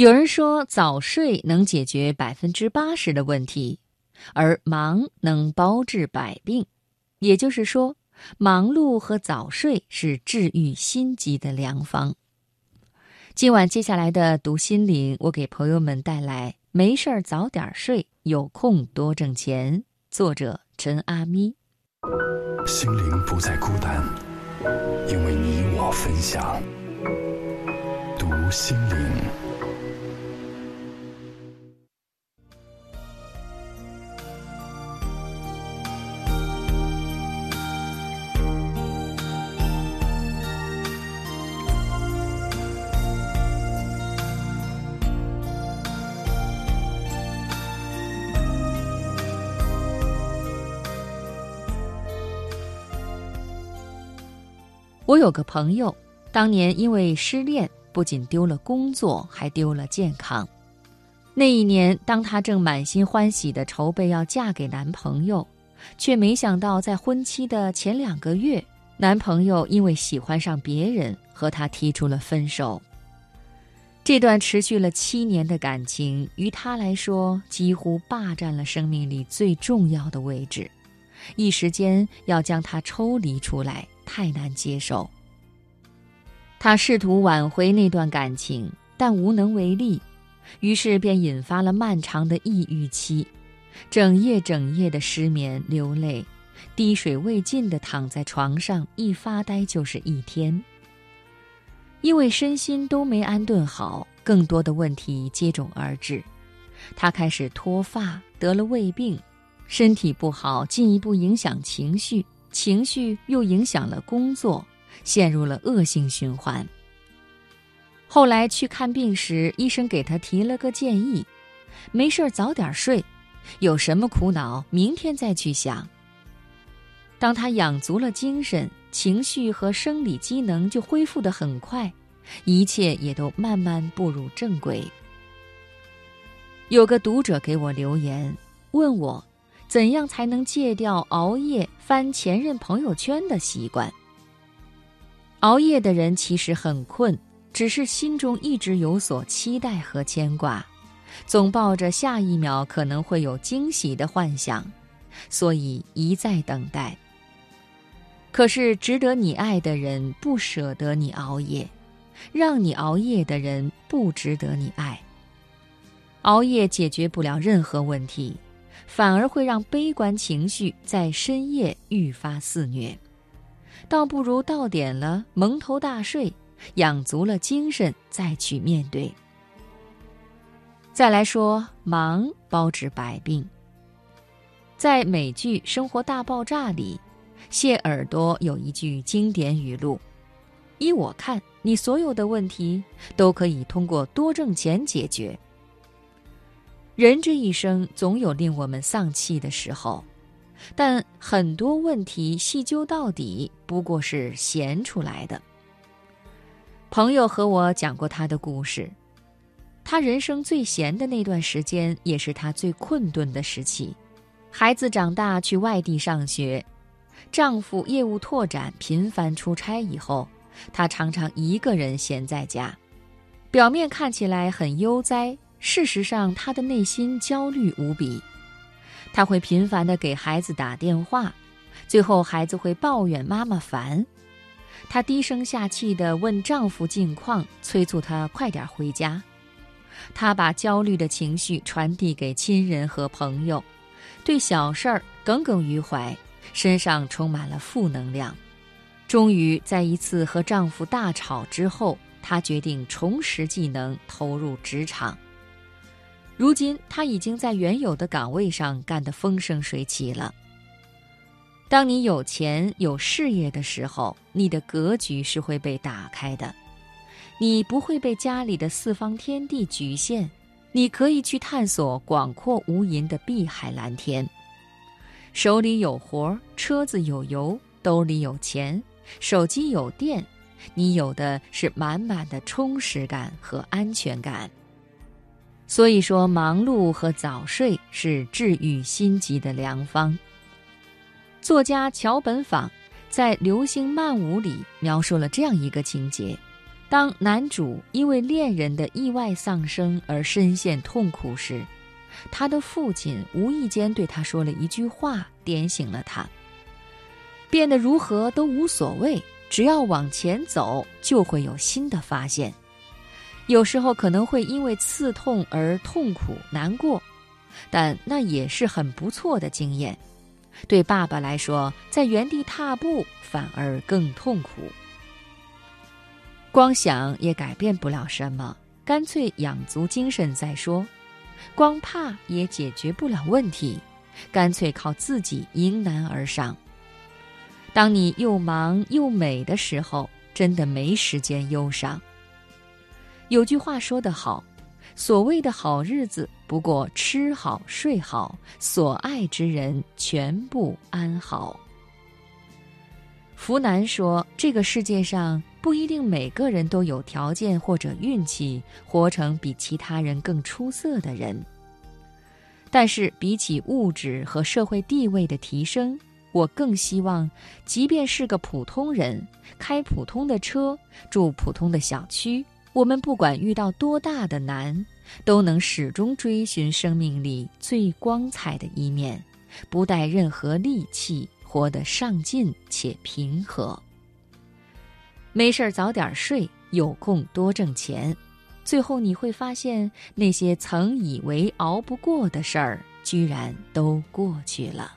有人说早睡能解决百分之八十的问题，而忙能包治百病。也就是说，忙碌和早睡是治愈心疾的良方。今晚接下来的读心灵，我给朋友们带来“没事儿早点睡，有空多挣钱”。作者陈阿咪。心灵不再孤单，因为你我分享。读心灵。我有个朋友，当年因为失恋，不仅丢了工作，还丢了健康。那一年，当她正满心欢喜地筹备要嫁给男朋友，却没想到在婚期的前两个月，男朋友因为喜欢上别人，和她提出了分手。这段持续了七年的感情，于她来说几乎霸占了生命里最重要的位置，一时间要将她抽离出来。太难接受。他试图挽回那段感情，但无能为力，于是便引发了漫长的抑郁期，整夜整夜的失眠流泪，滴水未进的躺在床上一发呆就是一天。因为身心都没安顿好，更多的问题接踵而至，他开始脱发，得了胃病，身体不好进一步影响情绪。情绪又影响了工作，陷入了恶性循环。后来去看病时，医生给他提了个建议：没事儿早点睡，有什么苦恼明天再去想。当他养足了精神，情绪和生理机能就恢复得很快，一切也都慢慢步入正轨。有个读者给我留言，问我。怎样才能戒掉熬夜翻前任朋友圈的习惯？熬夜的人其实很困，只是心中一直有所期待和牵挂，总抱着下一秒可能会有惊喜的幻想，所以一再等待。可是值得你爱的人不舍得你熬夜，让你熬夜的人不值得你爱。熬夜解决不了任何问题。反而会让悲观情绪在深夜愈发肆虐，倒不如到点了蒙头大睡，养足了精神再去面对。再来说忙包治百病，在美剧《生活大爆炸》里，谢耳朵有一句经典语录：“依我看，你所有的问题都可以通过多挣钱解决。”人这一生总有令我们丧气的时候，但很多问题细究到底不过是闲出来的。朋友和我讲过他的故事，他人生最闲的那段时间，也是他最困顿的时期。孩子长大去外地上学，丈夫业务拓展频繁出差以后，她常常一个人闲在家，表面看起来很悠哉。事实上，他的内心焦虑无比，他会频繁地给孩子打电话，最后孩子会抱怨妈妈烦，她低声下气地问丈夫近况，催促他快点回家。她把焦虑的情绪传递给亲人和朋友，对小事儿耿耿于怀，身上充满了负能量。终于在一次和丈夫大吵之后，她决定重拾技能，投入职场。如今，他已经在原有的岗位上干得风生水起了。当你有钱有事业的时候，你的格局是会被打开的，你不会被家里的四方天地局限，你可以去探索广阔无垠的碧海蓝天。手里有活，车子有油，兜里有钱，手机有电，你有的是满满的充实感和安全感。所以说，忙碌和早睡是治愈心疾的良方。作家桥本坊在《流星漫舞》里描述了这样一个情节：当男主因为恋人的意外丧生而深陷痛苦时，他的父亲无意间对他说了一句话，点醒了他。变得如何都无所谓，只要往前走，就会有新的发现。有时候可能会因为刺痛而痛苦难过，但那也是很不错的经验。对爸爸来说，在原地踏步反而更痛苦。光想也改变不了什么，干脆养足精神再说。光怕也解决不了问题，干脆靠自己迎难而上。当你又忙又美的时候，真的没时间忧伤。有句话说得好，所谓的好日子，不过吃好睡好，所爱之人全部安好。福南说：“这个世界上不一定每个人都有条件或者运气活成比其他人更出色的人，但是比起物质和社会地位的提升。”我更希望，即便是个普通人，开普通的车，住普通的小区，我们不管遇到多大的难，都能始终追寻生命里最光彩的一面，不带任何戾气，活得上进且平和。没事儿早点睡，有空多挣钱，最后你会发现，那些曾以为熬不过的事儿，居然都过去了。